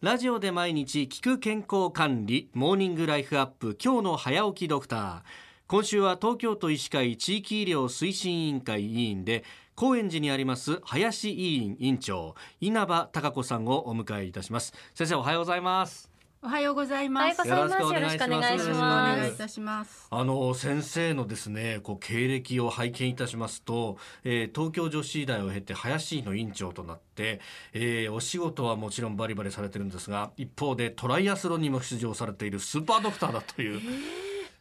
ラジオで毎日聞く健康管理モーニングライフアップ今日の早起きドクター。今週は東京都医師会地域医療推進委員会委員で高円寺にあります林委員委員長稲葉孝子さんをお迎えいたします。先生おはようございます。おはようございます。よろしくお願いしますよろしくお願いしおます願いいたします。あの先生のですねこう経歴を拝見いたしますと、えー東京女子医大を経て林医の院長となって、えーお仕事はもちろんバリバリされてるんですが一方でトライアスロンにも出場されているスーパードクターだという、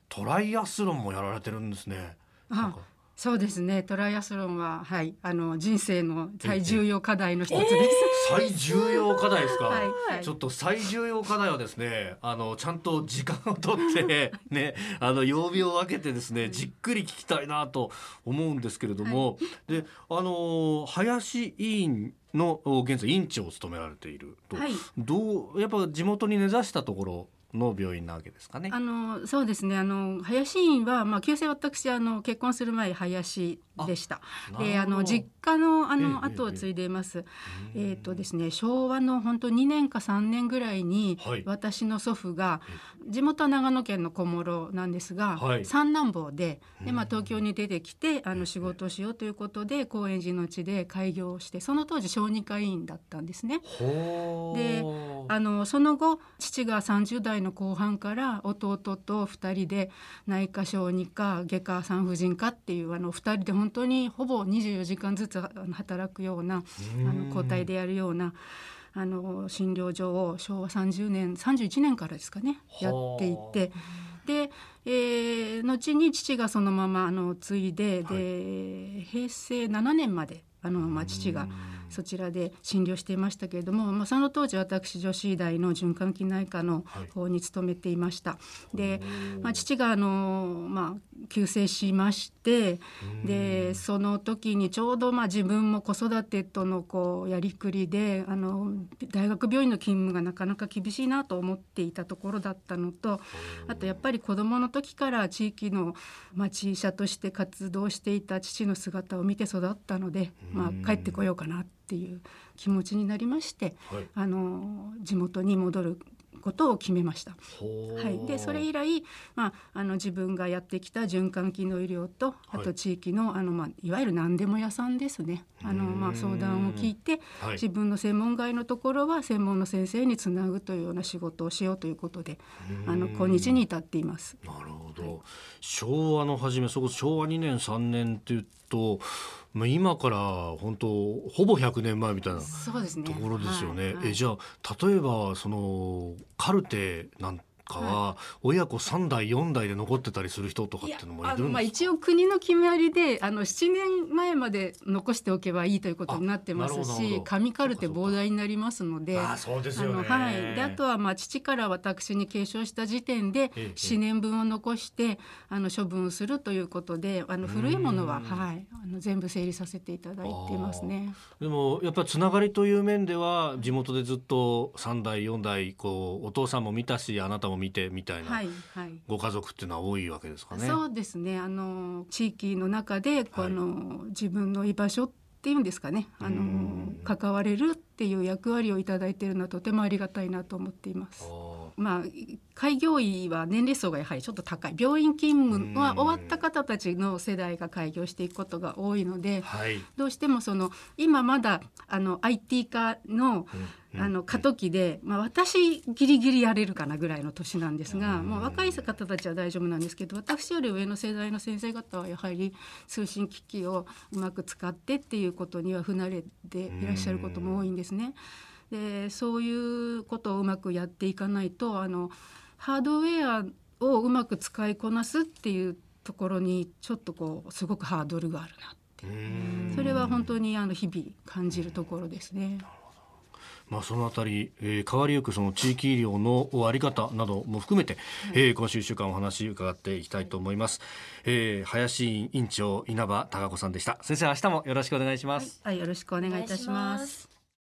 トライアスロンもやられてるんですね。なんあか、そうですね。トライアスロンははいあの人生の最重要課題の一つです。最重要課題ですか、はいはい。ちょっと最重要課題はですねあのちゃんと時間をとって ねあの曜日を分けてですねじっくり聞きたいなと思うんですけれども、であの林委員の現在委員長を務められていると、はい。どうやっぱ地元に根ざしたところの病院なわけですかね。あのそうですね。あの林院はまあ旧姓私あの結婚する前林でした。あなるほどであの実家のあええの後を継いでいます。えっ、とですね昭和の本当2年か3年ぐらいに、はい私の祖父が地元は長野県の小諸なんですが、はい三男坊でで、まあ、東京に出てきてあの仕事をしようということで高円寺の地で開業をしてその当時小児科医院だったんですね。であのその後父が30代の後半から弟と2人で内科小児科外科産婦人科っていうあの2人で本当にほぼ24時間ずつ働くようなあの交代でやるようなあの診療所を昭和30年31年からですかねやっていて。で、えー後に父がそのままあの継いで、で平成7年まであの、まあ、父がそちらで診療していましたけれども、まあ、その当時私女子医大の循環器内科の方に勤めていました。で、まあ、父があの、まあ、急逝しましてでその時にちょうどまあ自分も子育てとのこうやりくりであの大学病院の勤務がなかなか厳しいなと思っていたところだったのとあとやっぱり子どもの時から地域の町医者として活動していた父の姿を見て育ったので、まあ、帰ってこようかなっていう気持ちになりまして、はい。あの地元に戻ることを決めました。はい、でそれ以来、まあ、あの自分がやってきた循環器の医療とあと地域の,、あのまあ、いわゆる何でも屋さんですね。あの、まあ、相談を聞いて、はい。自分の専門外のところは専門の先生につなぐというような仕事をしようということであの今日に至っています。なるほど、昭和の初めそこ昭和2年3年っていうと、まあ、今から本当ほぼ100年前みたいなところですよね。はいはい。えじゃあ例えばそのカルテなんかは親子3代4代で残ってたりする人とかってのもいるんですか？一応国の決まりであの7年前まで残しておけばいいということになってますし紙カルテ膨大になりますのであそうですよね。はい、であとはまあ父から私に継承した時点でええ4年分を残してあの処分するということであの古いものは、はい、あの全部整理させていただいていますね。でもやっぱりつながりという面では地元でずっと3代4代こうお父さんも見たしあなたも見てみたいなはいはい。ご家族っていうのは多いわけですかね。そうですね。あの地域の中でこう、はい。あの自分の居場所っていうんですかね。あの関われるっていう役割をいただいているのはとてもありがたいなと思っています。あまあ、開業医は年齢層がやはりちょっと高い。病院勤務はうん終わった方たちの世代が開業していくことが多いのでーはい。どうしてもその今まだあの IT 化のあの過渡期で、まあ、私ギリギリやれるかなぐらいの年なんですが、もう若い方たちは大丈夫なんですけど私より上の世代の先生方はやはり通信機器をうまく使ってっていうことには不慣れでいらっしゃることも多いんですね。でそういうことをうまくやっていかないとあのハードウェアをうまく使いこなすっていうところにちょっとこうすごくハードルがあるなって。それは本当にあの日々感じるところですね。まあ、そのあたり、えー変わりゆくその地域医療のあり方なども含めて、えー今週1週間お話伺っていきたいと思います、えー林院長稲葉貴子さんでした。先生明日もよろしくお願いします、はい、よろしくお願いいたします。